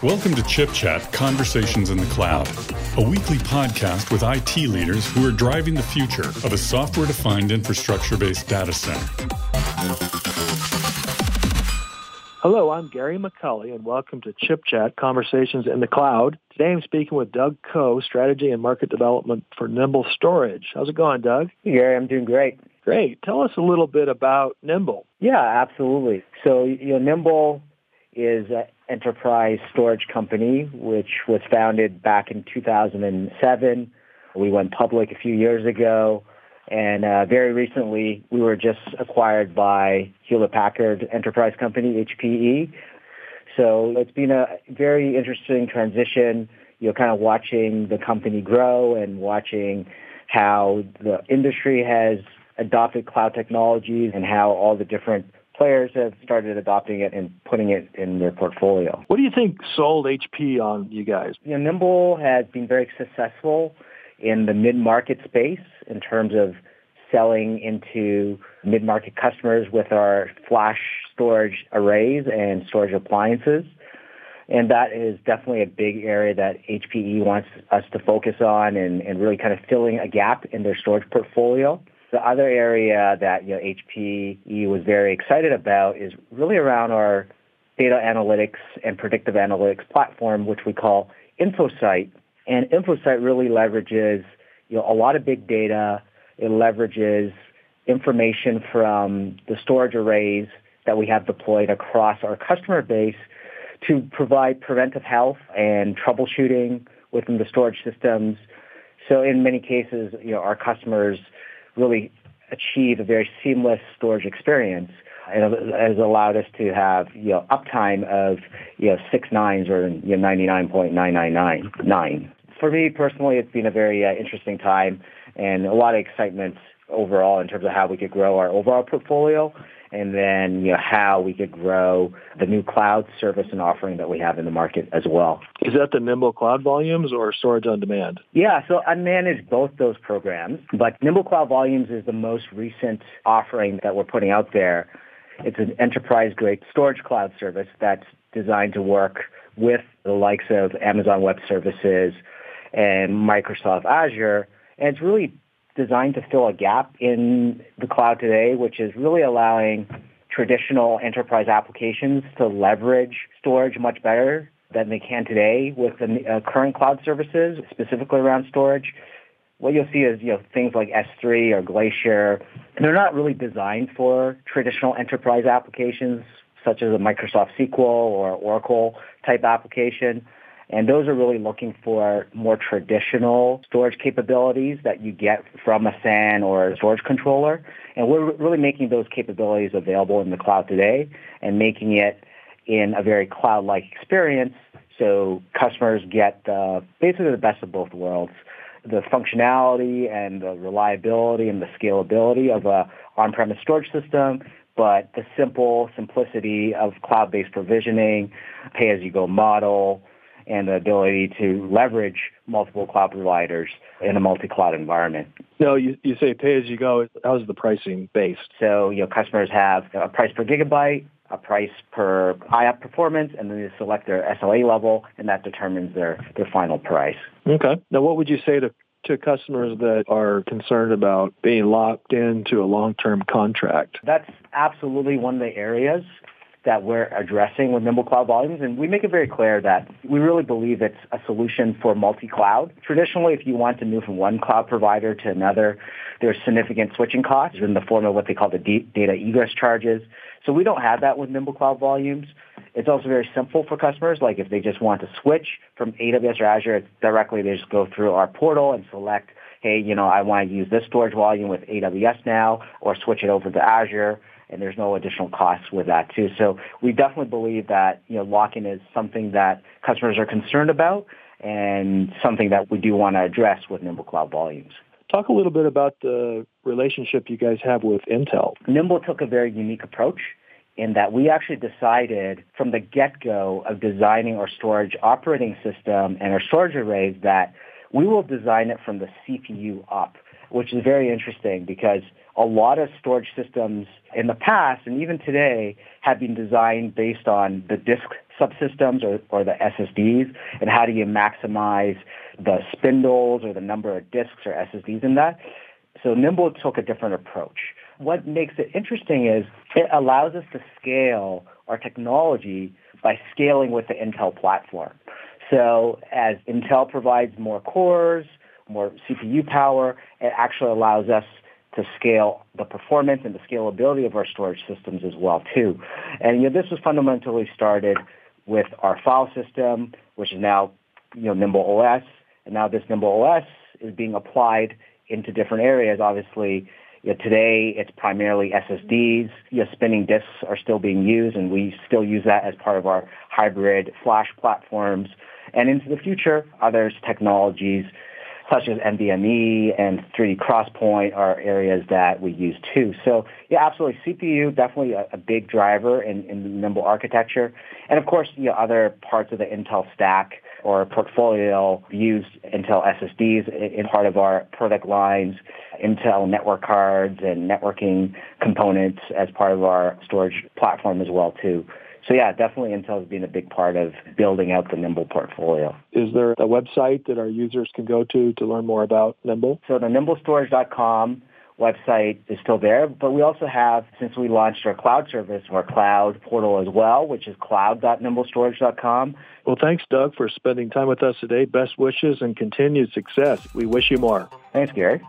Welcome to Chip Chat Conversations in the Cloud, a weekly podcast with IT leaders who are driving the future of a software defined infrastructure based data center. Hello, I'm Gary McCulley, and welcome to Chip Chat Conversations in the Cloud. Today I'm speaking with Doug Coe, Strategy and Market Development for Nimble Storage. How's it going, Doug? Hey, Gary, I'm doing great. Great. Tell us a little bit about Nimble. Yeah, absolutely. So, you know, Nimble is an enterprise storage company which was founded back in 2007. We went public a few years ago. And uh, very recently, we were just acquired by Hewlett Packard Enterprise Company, HPE. So it's been a very interesting transition, you know, kind of watching the company grow and watching how the industry has adopted cloud technologies and how all the different players have started adopting it and putting it in their portfolio. What do you think sold HP on you guys? You know, Nimble has been very successful in the mid-market space in terms of selling into mid-market customers with our flash storage arrays and storage appliances. And that is definitely a big area that HPE wants us to focus on and, and really kind of filling a gap in their storage portfolio. The other area that you know, HPE was very excited about is really around our data analytics and predictive analytics platform, which we call InfoSight. And InfoSight really leverages you know, a lot of big data. It leverages information from the storage arrays that we have deployed across our customer base to provide preventive health and troubleshooting within the storage systems. So in many cases, you know, our customers really achieve a very seamless storage experience and has allowed us to have you know uptime of you know six nines or you know ninety nine point nine nine nine nine. For me personally, it's been a very uh, interesting time and a lot of excitement overall in terms of how we could grow our overall portfolio and then you know how we could grow the new cloud service and offering that we have in the market as well. Is that the Nimble Cloud Volumes or Storage on Demand? Yeah, so I manage both those programs, but Nimble Cloud Volumes is the most recent offering that we're putting out there. It's an enterprise-grade storage cloud service that's designed to work with the likes of Amazon Web Services and Microsoft Azure, and it's really designed to fill a gap in the cloud today, which is really allowing traditional enterprise applications to leverage storage much better than they can today with the uh, current cloud services, specifically around storage. What you'll see is you know things like S3 or Glacier. They're not really designed for traditional enterprise applications such as a Microsoft SQL or Oracle type application. And those are really looking for more traditional storage capabilities that you get from a SAN or a storage controller. And we're really making those capabilities available in the cloud today and making it in a very cloud-like experience so customers get uh, basically the best of both worlds. The functionality and the reliability and the scalability of a on-premise storage system, but the simple simplicity of cloud-based provisioning, pay-as-you-go model, and the ability to leverage multiple cloud providers in a multi-cloud environment. No, you, you say pay as you go. How's the pricing based? So, you know, customers have a price per gigabyte, a price per IOP performance, and then they select their SLA level, and that determines their, their final price. Okay. Now, what would you say to to customers that are concerned about being locked into a long-term contract? That's absolutely one of the areas that we're addressing with Nimble Cloud Volumes. And we make it very clear that we really believe it's a solution for multi-cloud. Traditionally, if you want to move from one cloud provider to another, there's significant switching costs in the form of what they call the data egress charges. So we don't have that with Nimble Cloud Volumes. It's also very simple for customers. Like if they just want to switch from AWS or Azure, directly they just go through our portal and select, hey, you know, I want to use this storage volume with AWS now, or switch it over to Azure and there's no additional costs with that too. So we definitely believe that you know lock-in is something that customers are concerned about and something that we do want to address with Nimble Cloud Volumes. Talk a little bit about the relationship you guys have with Intel. Nimble took a very unique approach in that we actually decided from the get-go of designing our storage operating system and our storage arrays that we will design it from the CPU up. Which is very interesting because a lot of storage systems in the past and even today have been designed based on the disk subsystems or, or the SSDs and how do you maximize the spindles or the number of disks or SSDs in that. So Nimble took a different approach. What makes it interesting is it allows us to scale our technology by scaling with the Intel platform. So as Intel provides more cores, more CPU power, it actually allows us to scale the performance and the scalability of our storage systems as well too. And you know, this was fundamentally started with our file system, which is now you know Nimble OS, and now this Nimble OS is being applied into different areas. Obviously, you know, today it's primarily SSDs. You know, spinning disks are still being used, and we still use that as part of our hybrid flash platforms. And into the future, others technologies such as NVMe and 3D XPoint are areas that we use too. So yeah, absolutely. CPU definitely a, a big driver in, in Nimble architecture, and of course, you know, other parts of the Intel stack or portfolio use Intel SSDs in part of our product lines, Intel network cards and networking components as part of our storage platform as well too. So yeah, definitely Intel has been a big part of building out the Nimble portfolio. Is there a website that our users can go to to learn more about Nimble? So the nimblestorage.com website is still there, but we also have, since we launched our cloud service, our cloud portal as well, which is cloud.nimblestorage.com. Well, thanks, Doug, for spending time with us today. Best wishes and continued success. We wish you more. Thanks, Gary.